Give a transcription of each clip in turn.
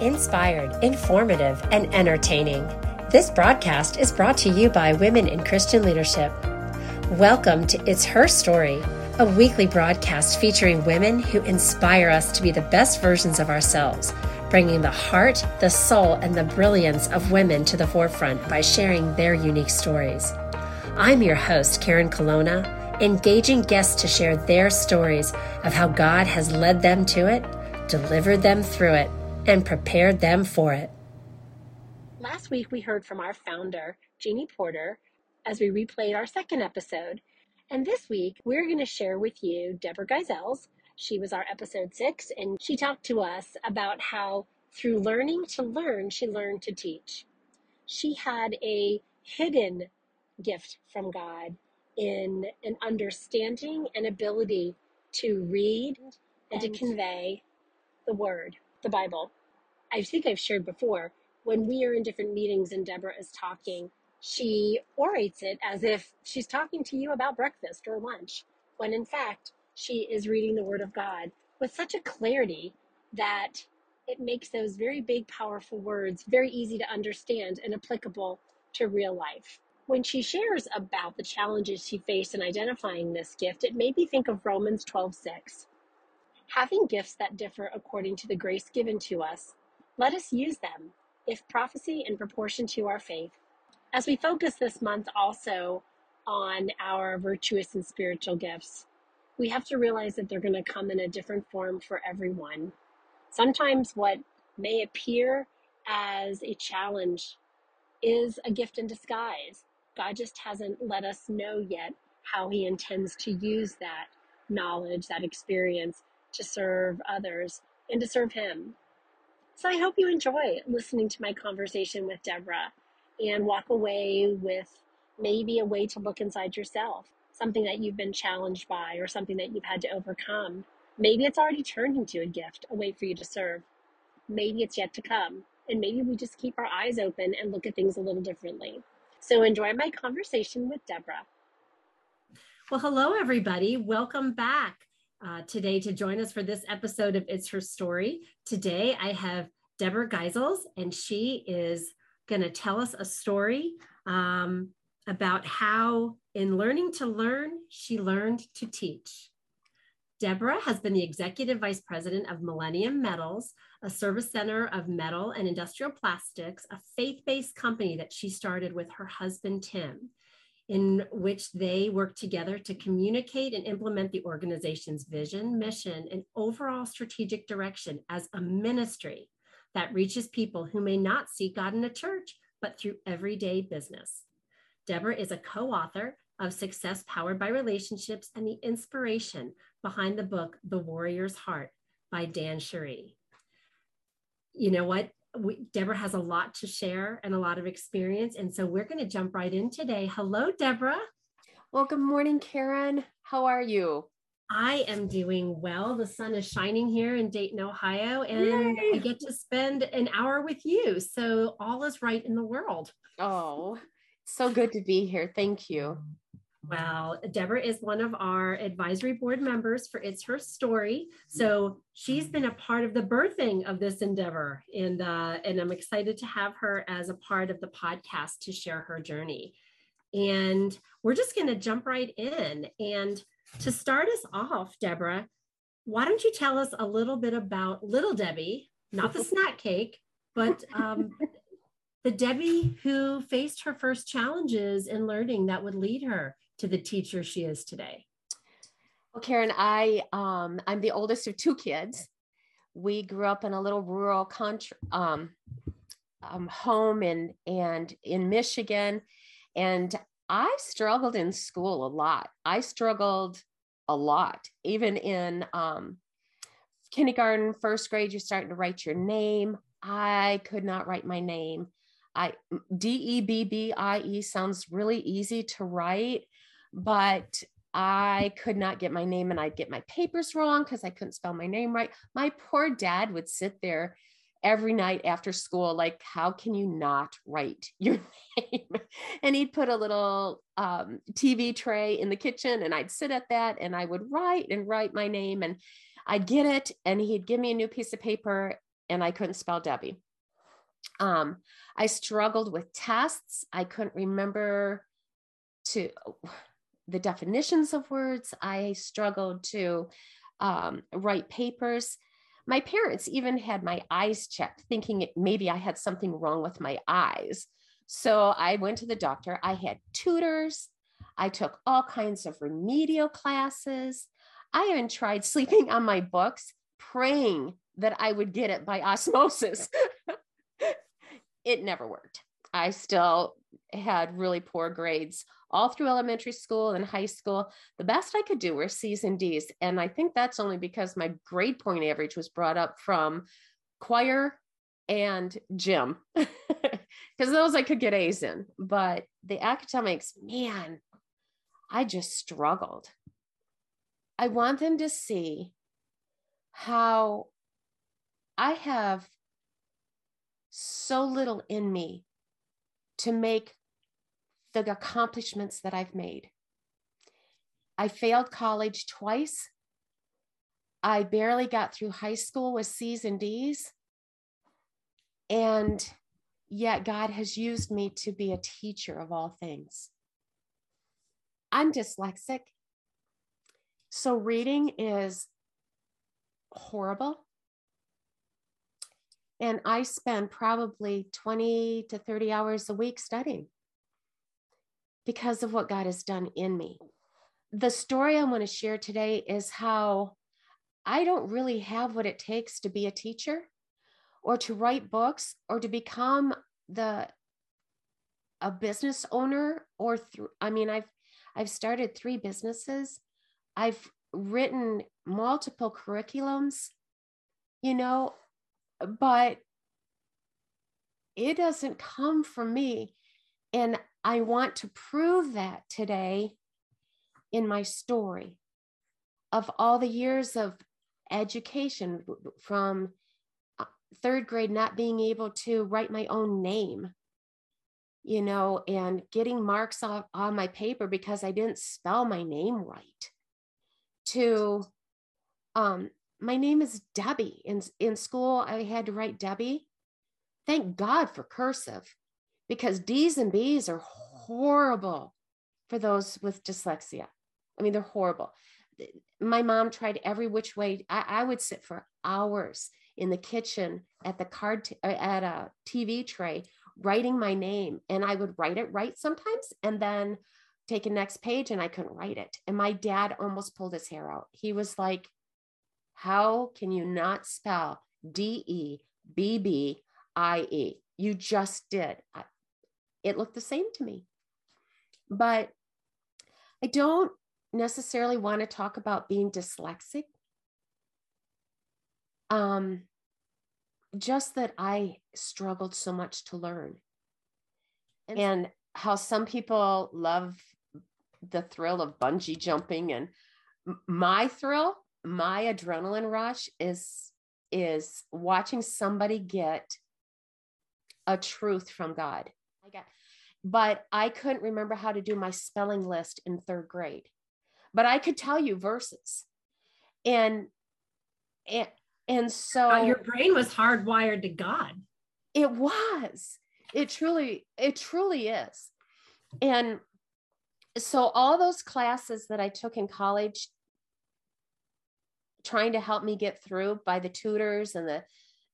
inspired, informative, and entertaining. This broadcast is brought to you by Women in Christian Leadership. Welcome to It's Her Story, a weekly broadcast featuring women who inspire us to be the best versions of ourselves, bringing the heart, the soul, and the brilliance of women to the forefront by sharing their unique stories. I'm your host, Karen Colonna, engaging guests to share their stories of how God has led them to it, delivered them through it, and prepared them for it. Last week, we heard from our founder, Jeannie Porter, as we replayed our second episode. And this week, we're going to share with you Deborah Geisels. She was our episode six, and she talked to us about how through learning to learn, she learned to teach. She had a hidden gift from God in an understanding and ability to read and, and to convey the word, the Bible. I think I've shared before, when we are in different meetings and Deborah is talking, she orates it as if she's talking to you about breakfast or lunch, when in fact, she is reading the Word of God with such a clarity that it makes those very big, powerful words very easy to understand and applicable to real life. When she shares about the challenges she faced in identifying this gift, it made me think of Romans 12 6. Having gifts that differ according to the grace given to us, let us use them, if prophecy in proportion to our faith. As we focus this month also on our virtuous and spiritual gifts, we have to realize that they're going to come in a different form for everyone. Sometimes what may appear as a challenge is a gift in disguise. God just hasn't let us know yet how He intends to use that knowledge, that experience to serve others and to serve Him. So I hope you enjoy listening to my conversation with Deborah and walk away with maybe a way to look inside yourself, something that you've been challenged by or something that you've had to overcome. Maybe it's already turned into a gift, a way for you to serve. Maybe it's yet to come. And maybe we just keep our eyes open and look at things a little differently. So enjoy my conversation with Deborah. Well, hello, everybody. Welcome back uh, today to join us for this episode of It's Her Story. Today I have Deborah Geisels, and she is going to tell us a story um, about how, in learning to learn, she learned to teach. Deborah has been the executive vice president of Millennium Metals, a service center of metal and industrial plastics, a faith based company that she started with her husband, Tim in which they work together to communicate and implement the organization's vision, mission, and overall strategic direction as a ministry that reaches people who may not see God in a church, but through everyday business. Deborah is a co author of Success Powered by Relationships and the inspiration behind the book, The Warrior's Heart by Dan Cherie. You know what? We, Deborah has a lot to share and a lot of experience. And so we're going to jump right in today. Hello, Deborah. Well, good morning, Karen. How are you? I am doing well. The sun is shining here in Dayton, Ohio, and Yay. I get to spend an hour with you. So all is right in the world. Oh, so good to be here. Thank you. Well, Deborah is one of our advisory board members for It's Her Story. So she's been a part of the birthing of this endeavor. And, uh, and I'm excited to have her as a part of the podcast to share her journey. And we're just going to jump right in. And to start us off, Deborah, why don't you tell us a little bit about Little Debbie, not the snack cake, but um, the Debbie who faced her first challenges in learning that would lead her to the teacher she is today? Well, Karen, I um, I'm the oldest of two kids. We grew up in a little rural country um, um, home in and in Michigan, and I struggled in school a lot. I struggled a lot, even in um, kindergarten, first grade. You're starting to write your name. I could not write my name. I D E B B I E sounds really easy to write, but I could not get my name and I'd get my papers wrong because I couldn't spell my name right. My poor dad would sit there every night after school, like, how can you not write your name? and he'd put a little um, TV tray in the kitchen and I'd sit at that and I would write and write my name and I'd get it and he'd give me a new piece of paper and I couldn't spell Debbie. Um, I struggled with tests. I couldn't remember to the definitions of words. I struggled to um, write papers. My parents even had my eyes checked, thinking maybe I had something wrong with my eyes. So I went to the doctor. I had tutors. I took all kinds of remedial classes. I even tried sleeping on my books, praying that I would get it by osmosis. it never worked. I still had really poor grades all through elementary school and high school. The best I could do were C's and D's. And I think that's only because my grade point average was brought up from choir and gym, because those I could get A's in. But the academics, man, I just struggled. I want them to see how I have so little in me to make the accomplishments that I've made. I failed college twice. I barely got through high school with C's and D's. And yet, God has used me to be a teacher of all things. I'm dyslexic. So, reading is horrible. And I spend probably 20 to 30 hours a week studying because of what God has done in me. The story I want to share today is how I don't really have what it takes to be a teacher or to write books or to become the a business owner or through I mean I've I've started three businesses. I've written multiple curriculums, you know, but it doesn't come from me. And I want to prove that today in my story of all the years of education from uh, third grade, not being able to write my own name, you know, and getting marks off on my paper because I didn't spell my name right, to um, my name is Debbie. In, in school, I had to write Debbie. Thank God for cursive because D's and B's are horrible for those with dyslexia. I mean, they're horrible. My mom tried every which way. I, I would sit for hours in the kitchen at the card t- uh, at a TV tray writing my name, and I would write it right sometimes, and then take a next page, and I couldn't write it. And my dad almost pulled his hair out. He was like, how can you not spell D E B B I E? You just did. It looked the same to me. But I don't necessarily want to talk about being dyslexic. Um, just that I struggled so much to learn. And, and how some people love the thrill of bungee jumping and my thrill my adrenaline rush is is watching somebody get a truth from God. I got, but I couldn't remember how to do my spelling list in third grade. But I could tell you verses. And and and so uh, your brain was hardwired to God. It was. It truly, it truly is. And so all those classes that I took in college trying to help me get through by the tutors and the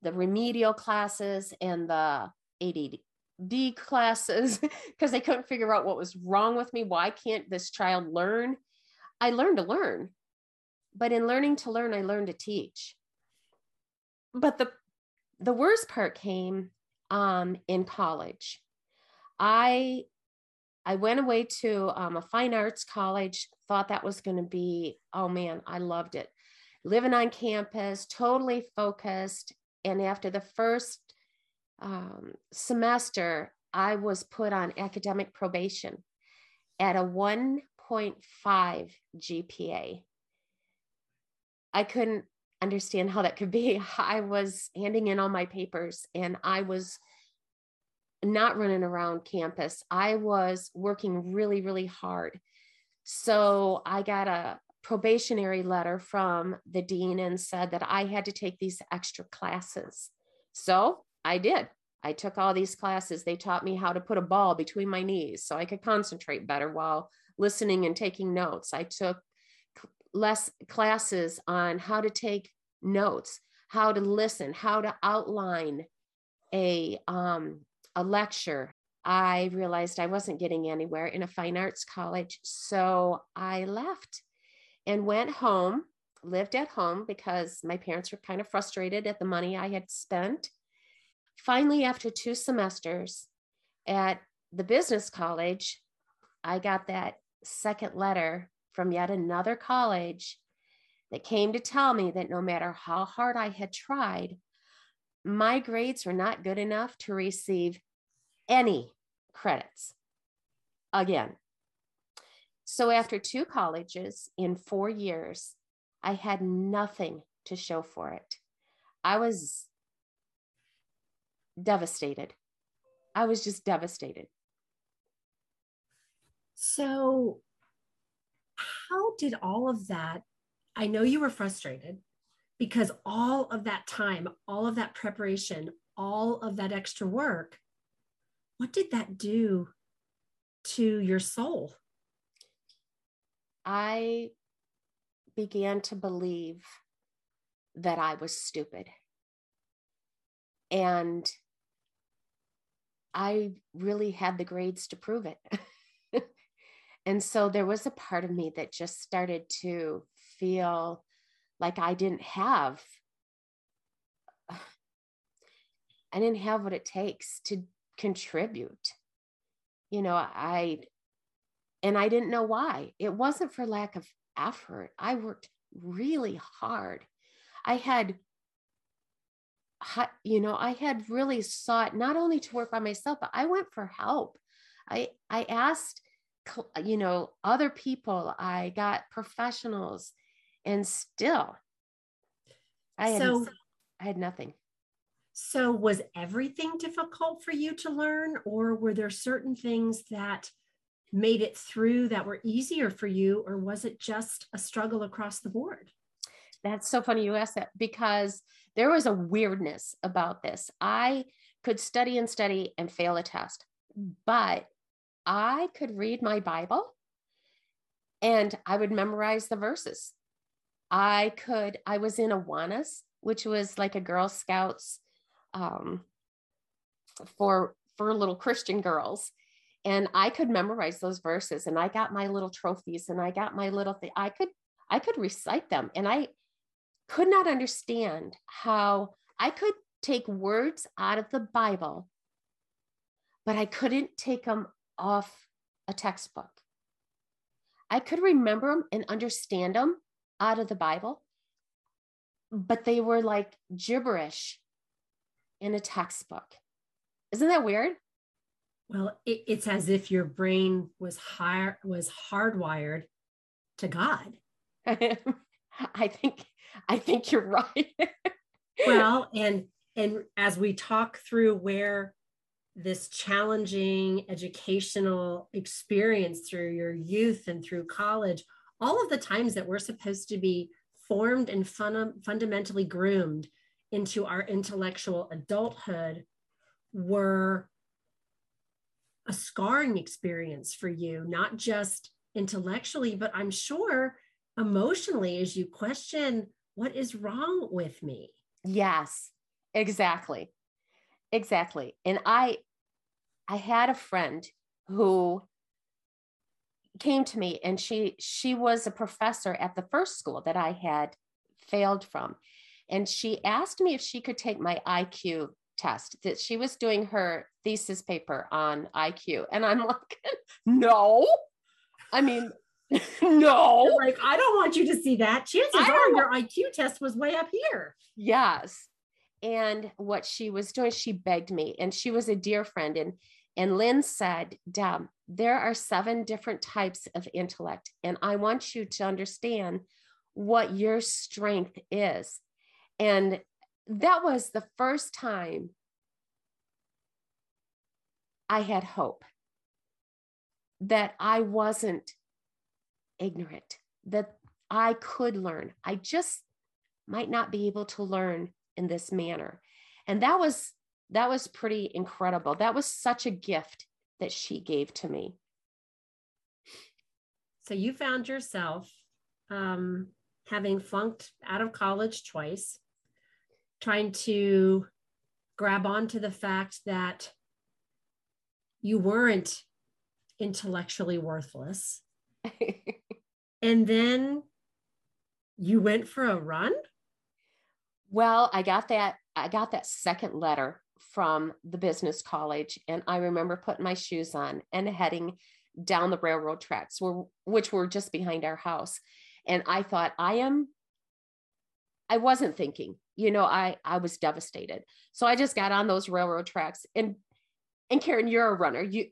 the remedial classes and the ADD classes because they couldn't figure out what was wrong with me. Why can't this child learn? I learned to learn, but in learning to learn, I learned to teach. But the the worst part came um, in college. I I went away to um, a fine arts college. Thought that was going to be oh man, I loved it living on campus, totally focused. And after the first um, semester, I was put on academic probation at a 1.5 GPA. I couldn't understand how that could be. I was handing in all my papers and I was not running around campus. I was working really, really hard. So I got a probationary letter from the dean and said that I had to take these extra classes So I did. I took all these classes. They taught me how to put a ball between my knees so I could concentrate better while listening and taking notes. I took less classes on how to take notes, how to listen, how to outline a um, a lecture. I realized I wasn't getting anywhere in a fine arts college, so I left and went home, lived at home because my parents were kind of frustrated at the money I had spent. Finally, after two semesters at the business college, I got that second letter from yet another college that came to tell me that no matter how hard I had tried, my grades were not good enough to receive any credits again. So, after two colleges in four years, I had nothing to show for it. I was devastated. I was just devastated. So, how did all of that? I know you were frustrated because all of that time, all of that preparation, all of that extra work, what did that do to your soul? I began to believe that I was stupid. And I really had the grades to prove it. and so there was a part of me that just started to feel like I didn't have I didn't have what it takes to contribute. You know, I and I didn't know why. It wasn't for lack of effort. I worked really hard. I had you know, I had really sought not only to work by myself, but I went for help. I I asked you know other people i got professionals and still i had so, i had nothing so was everything difficult for you to learn or were there certain things that made it through that were easier for you or was it just a struggle across the board that's so funny you asked that because there was a weirdness about this i could study and study and fail a test but I could read my Bible and I would memorize the verses. I could, I was in Awanas, which was like a Girl Scouts um, for for little Christian girls. And I could memorize those verses and I got my little trophies and I got my little thing. I could I could recite them and I could not understand how I could take words out of the Bible, but I couldn't take them off a textbook. I could remember them and understand them out of the Bible, but they were like gibberish in a textbook. Isn't that weird? Well, it, it's as if your brain was higher was hardwired to God. I think I think you're right. well, and and as we talk through where this challenging educational experience through your youth and through college, all of the times that we're supposed to be formed and fun- fundamentally groomed into our intellectual adulthood were a scarring experience for you, not just intellectually, but I'm sure emotionally as you question what is wrong with me. Yes, exactly. Exactly. And I I had a friend who came to me and she she was a professor at the first school that I had failed from and she asked me if she could take my IQ test that she was doing her thesis paper on IQ and I'm like no. I mean no. Like I don't want you to see that. Chances are your IQ test was way up here. Yes. And what she was doing she begged me and she was a dear friend. And and lynn said deb there are seven different types of intellect and i want you to understand what your strength is. And that was the first time i had hope that i wasn't ignorant that i could learn i just might not be able to learn in this manner. And that was that was pretty incredible. That was such a gift that she gave to me. So you found yourself um, having flunked out of college twice, trying to grab onto the fact that you weren't intellectually worthless. and then you went for a run? Well, I got that I got that second letter from the business college and I remember putting my shoes on and heading down the railroad tracks which were just behind our house and I thought I am I wasn't thinking you know I I was devastated so I just got on those railroad tracks and and Karen you're a runner you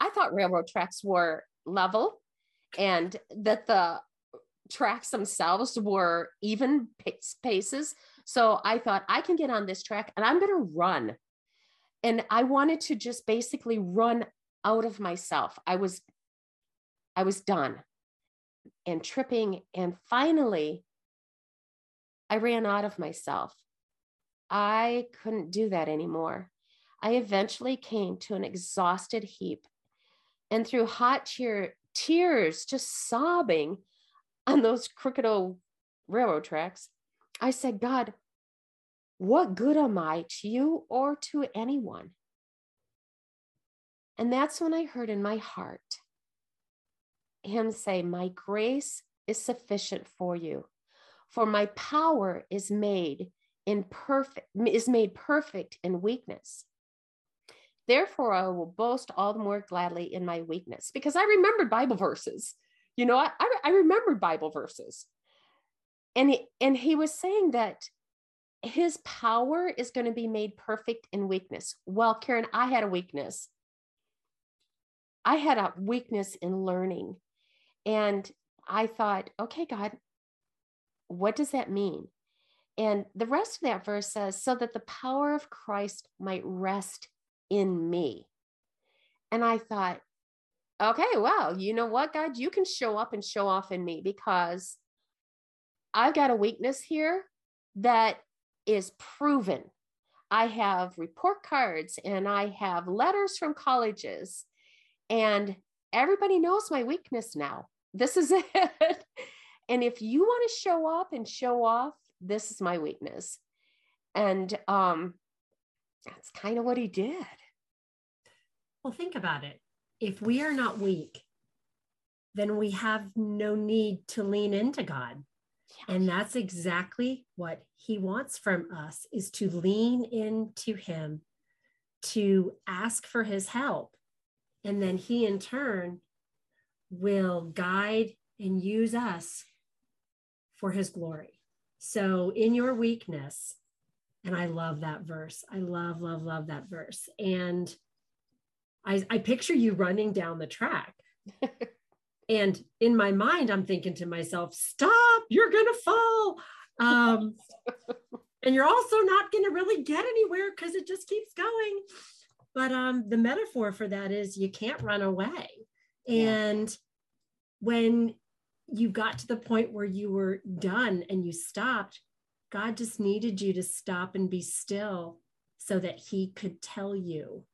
I thought railroad tracks were level and that the tracks themselves were even paces. So I thought I can get on this track and I'm going to run. And I wanted to just basically run out of myself. I was I was done and tripping and finally I ran out of myself. I couldn't do that anymore. I eventually came to an exhausted heap and through hot tear, tears, just sobbing, on those crooked old railroad tracks, I said, God, what good am I to you or to anyone? And that's when I heard in my heart him say, My grace is sufficient for you, for my power is made in perfect is made perfect in weakness. Therefore, I will boast all the more gladly in my weakness because I remembered Bible verses you know, I, I remembered Bible verses. And he, and he was saying that his power is going to be made perfect in weakness. Well, Karen, I had a weakness. I had a weakness in learning. And I thought, okay, God, what does that mean? And the rest of that verse says, so that the power of Christ might rest in me. And I thought, okay, well, you know what, God, you can show up and show off in me because I've got a weakness here that is proven. I have report cards and I have letters from colleges, and everybody knows my weakness now. This is it. And if you want to show up and show off, this is my weakness. And um, that's kind of what he did. Well, think about it if we are not weak, then we have no need to lean into God. And that's exactly what he wants from us is to lean into him, to ask for his help. And then he in turn will guide and use us for his glory. So in your weakness, and I love that verse. I love, love, love that verse. And I, I picture you running down the track. and in my mind, I'm thinking to myself, stop, you're going to fall. Um, and you're also not going to really get anywhere because it just keeps going. But um, the metaphor for that is you can't run away. And yeah. when you got to the point where you were done and you stopped, God just needed you to stop and be still so that He could tell you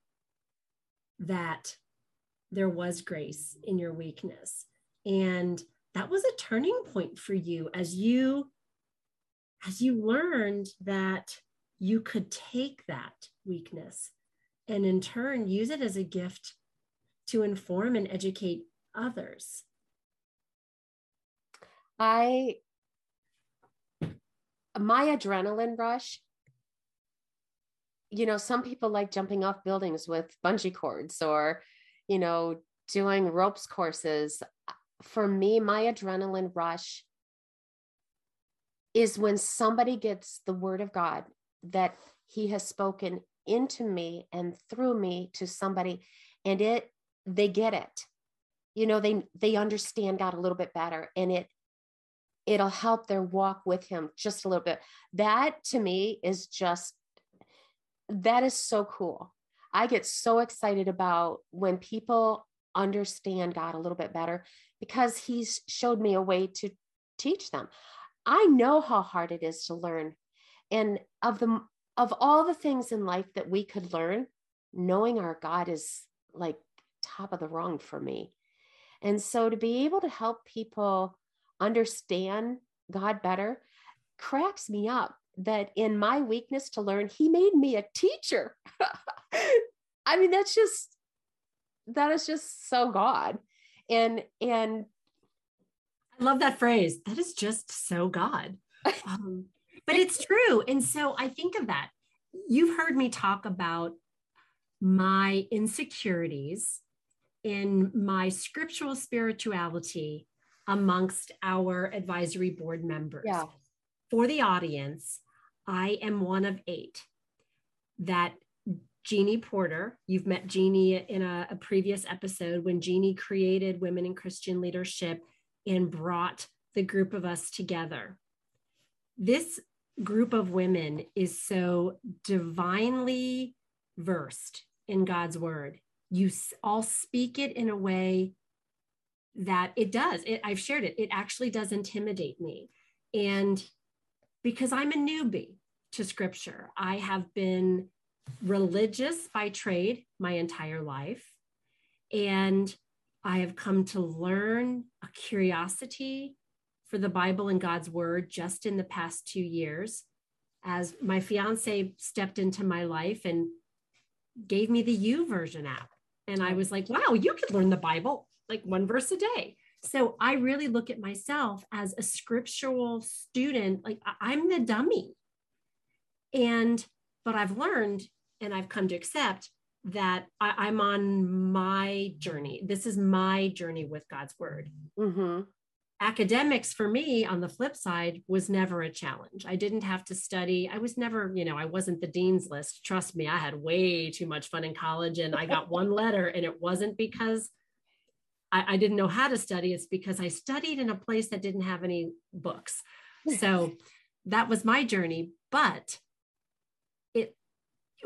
that there was grace in your weakness. And that was a turning point for you as you as you learned that you could take that weakness and in turn use it as a gift to inform and educate others. I my adrenaline rush you know, some people like jumping off buildings with bungee cords or, you know, doing ropes courses. For me, my adrenaline rush is when somebody gets the word of God that he has spoken into me and through me to somebody and it they get it you know they they understand god a little bit better and it it'll help their walk with him just a little bit that to me is just that is so cool. I get so excited about when people understand God a little bit better because he's showed me a way to teach them. I know how hard it is to learn. and of the of all the things in life that we could learn, knowing our God is like top of the rung for me. And so to be able to help people understand God better cracks me up that in my weakness to learn, he made me a teacher. I mean, that's just that is just so God. And and I love that phrase. That is just so God. Um, but it's true. And so I think of that. You've heard me talk about my insecurities in my scriptural spirituality amongst our advisory board members. Yeah. For the audience, I am one of eight that Jeannie Porter, you've met Jeannie in a, a previous episode when Jeannie created Women in Christian Leadership and brought the group of us together. This group of women is so divinely versed in God's word. You all speak it in a way that it does. It, I've shared it. It actually does intimidate me. And because I'm a newbie to scripture, I have been religious by trade my entire life. And I have come to learn a curiosity for the Bible and God's word just in the past two years as my fiance stepped into my life and gave me the U YouVersion app. And I was like, wow, you could learn the Bible like one verse a day. So I really look at myself as a scriptural student, like I'm the dummy. And, but I've learned and I've come to accept that I, am on my journey. This is my journey with God's word. Mm-hmm academics for me on the flip side was never a challenge i didn't have to study i was never you know i wasn't the dean's list trust me i had way too much fun in college and i got one letter and it wasn't because I, I, didn't know how to study. It's because i studied in a place that didn't have any books. So that was my journey but it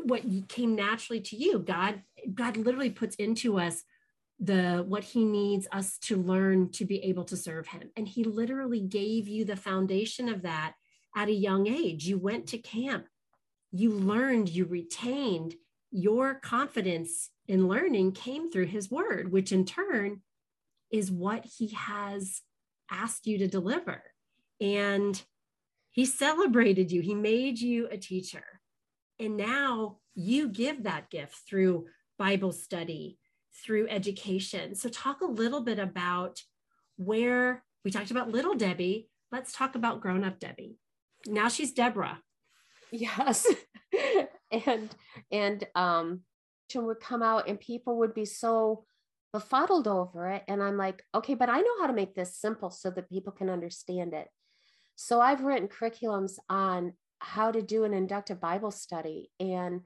what came naturally to you. God god literally puts into us the what he needs us to learn to be able to serve him. And he literally gave you the foundation of that at a young age. You went to camp. You learned you retained. Your confidence in learning came through his word which in turn is what he has asked you to deliver and he celebrated you he made you a teacher and now you give that gift through bible study through education. So, talk a little bit about where we talked about little Debbie. Let's talk about grown up Debbie. Now she's Deborah. Yes. and, and, um, would come out and people would be so befuddled over it. And I'm like, okay, but I know how to make this simple so that people can understand it. So I've written curriculums on how to do an inductive Bible study and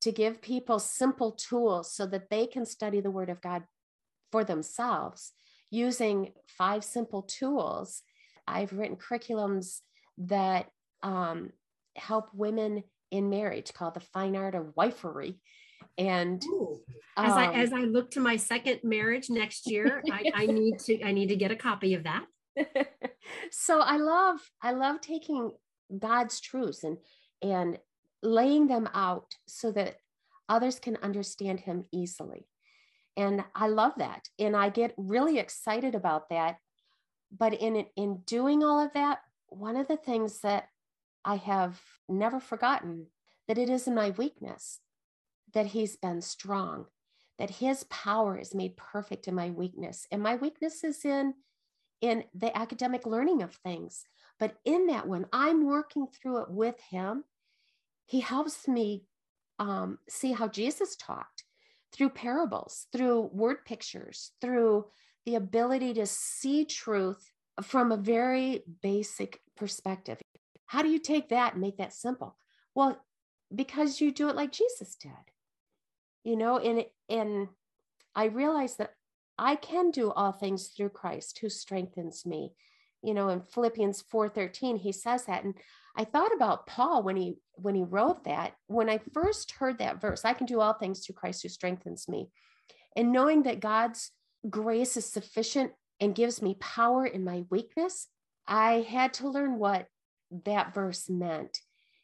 to give people simple tools so that they can study the Word of God for themselves using five simple tools. I've written curriculums that um, help women in marriage called the fine art of wifery. And Ooh. as um, I as I look to my second marriage next year, I, I need to I need to get a copy of that. so I love I love taking God's truths and and laying them out so that others can understand him easily. And I love that. And I get really excited about that. But in, in doing all of that, one of the things that I have never forgotten that it is in my weakness that he's been strong, that his power is made perfect in my weakness. And my weakness is in in the academic learning of things. But in that, when I'm working through it with him, he helps me um, see how Jesus taught through parables, through word pictures, through the ability to see truth from a very basic perspective. How do you take that and make that simple? Well, because you do it like Jesus did. You know, and and I realize that I can do all things through Christ who strengthens me. You know, in Philippians 4:13 he says that and I thought about Paul when he when he wrote that. When I first heard that verse, I can do all things through Christ who strengthens me. And knowing that God's grace is sufficient and gives me power in my weakness, I had to learn what that verse meant.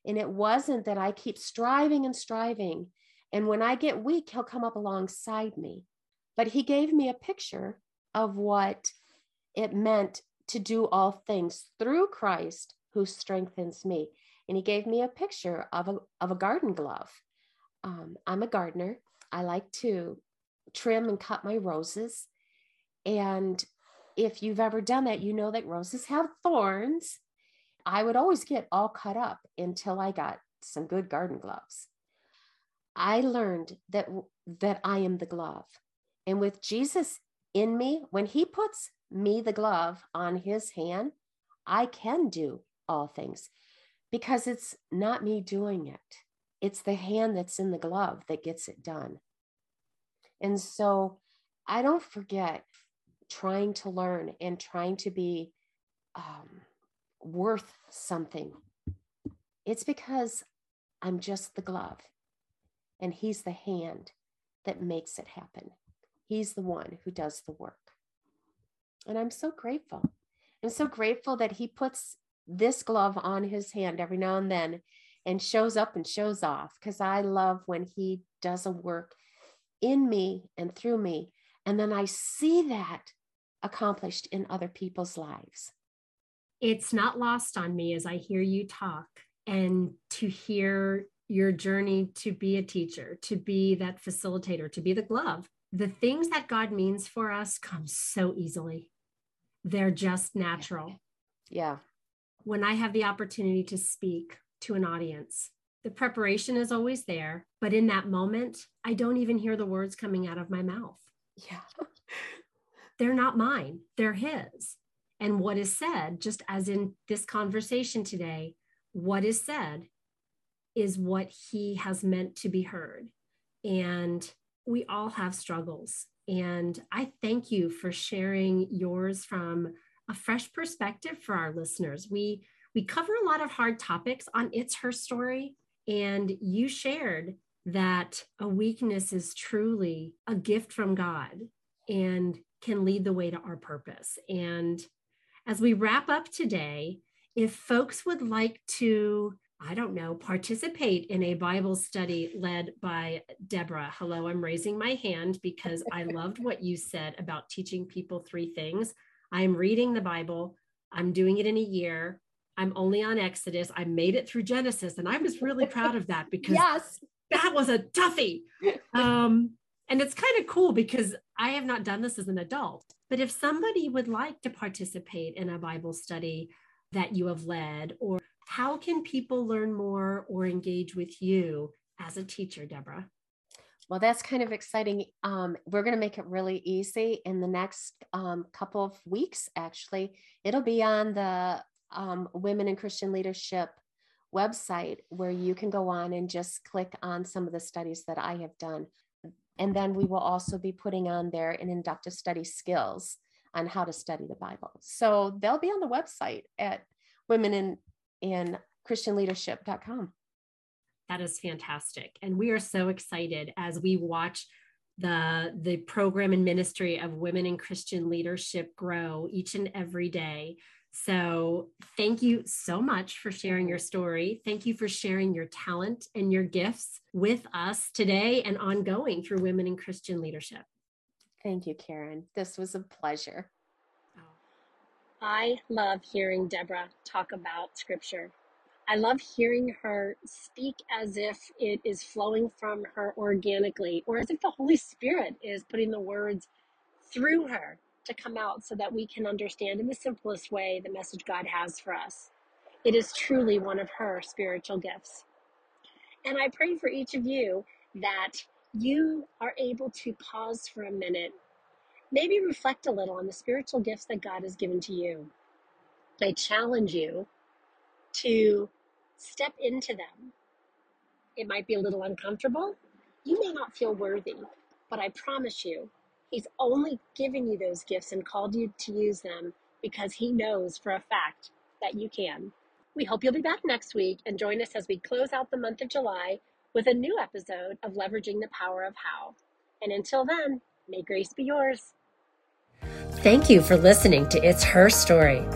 And it wasn't that I keep striving and striving. And when I get weak, he'll come up alongside me. But he gave me a picture of what it meant to do all things through Christ who strengthens me. And he gave me a picture of a, of a garden glove. Um, I'm a gardener. I like to trim and cut my roses. And if you've ever done that, you know that roses have thorns. I would always get all cut up until I got some good garden gloves. I learned that that I am the glove. And with Jesus in me, when he puts me the glove on his hand, I can do all things because it's not me doing it. It's the hand that's in the glove that gets it done. And so I don't forget trying to learn and trying to be um, worth something. It's because I'm just the glove and he's the hand that makes it happen. He's the one who does the work. And I'm so grateful. I'm so grateful that he puts this glove on his hand every now and then and shows up and shows off because I love when he does a work in me and through me. And then I see that accomplished in other people's lives. It's not lost on me as I hear you talk and to hear your journey to be a teacher, to be that facilitator, to be the glove. The things that God means for us come so easily. They're just natural. Yeah. When I have the opportunity to speak to an audience, the preparation is always there, but in that moment, I don't even hear the words coming out of my mouth. Yeah. they're not mine, they're his. And what is said, just as in this conversation today, what is said is what he has meant to be heard. And we all have struggles. And I thank you for sharing yours from a fresh perspective for our listeners. We we cover a lot of hard topics on It's Her Story, and you shared that a weakness is truly a gift from God and can lead the way to our purpose. And as we wrap up today, if folks would like to, I don't know, participate in a Bible study led by Deborah, hello, I'm raising my hand because I loved what you said about teaching people three things. I'm reading the Bible, I'm doing it in a year, I'm only on Exodus. I made it through Genesis, and I was really proud of that because yes. that was a toughie. Um, and it's kind of cool because I have not done this as an adult. But if somebody would like to participate in a Bible study that you have led, or how can people learn more or engage with you as a teacher, Deborah? Well, that's kind of exciting. Um, we're going to make it really easy in the next um, couple of weeks, actually. It'll be on the um, Women in Christian Leadership website where you can go on and just click on some of the studies that I have done. And then we will also be putting on there an inductive study skills on how to study the Bible. So they'll be on the website at women in, in christianleadership.com. That is fantastic. And we are so excited as we watch the the program and ministry of women in Christian leadership grow each and every day. So, thank you so much for sharing your story. Thank you for sharing your talent and your gifts with us today and ongoing through Women in Christian Leadership. Thank you, Karen. This was a pleasure. I love hearing Deborah talk about scripture. I love hearing her speak as if it is flowing from her organically, or as if the Holy Spirit is putting the words through her to come out so that we can understand in the simplest way the message God has for us. It is truly one of her spiritual gifts. And I pray for each of you that you are able to pause for a minute, maybe reflect a little on the spiritual gifts that God has given to you. I challenge you to step into them. It might be a little uncomfortable. You may not feel worthy, but I promise you, He's only given you those gifts and called you to use them because He knows for a fact that you can. We hope you'll be back next week and join us as we close out the month of July with a new episode of Leveraging the Power of How. And until then, may grace be yours. Thank you for listening to It's Her Story.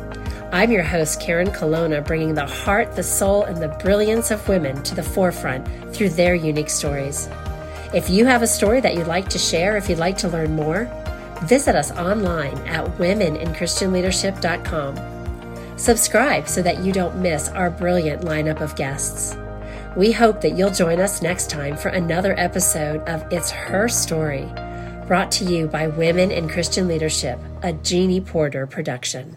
I'm your host, Karen Colonna, bringing the heart, the soul, and the brilliance of women to the forefront through their unique stories. If you have a story that you'd like to share, if you'd like to learn more, visit us online at womeninchristianleadership.com. Subscribe so that you don't miss our brilliant lineup of guests. We hope that you'll join us next time for another episode of It's Her Story, brought to you by Women in Christian Leadership, a Jeannie Porter production.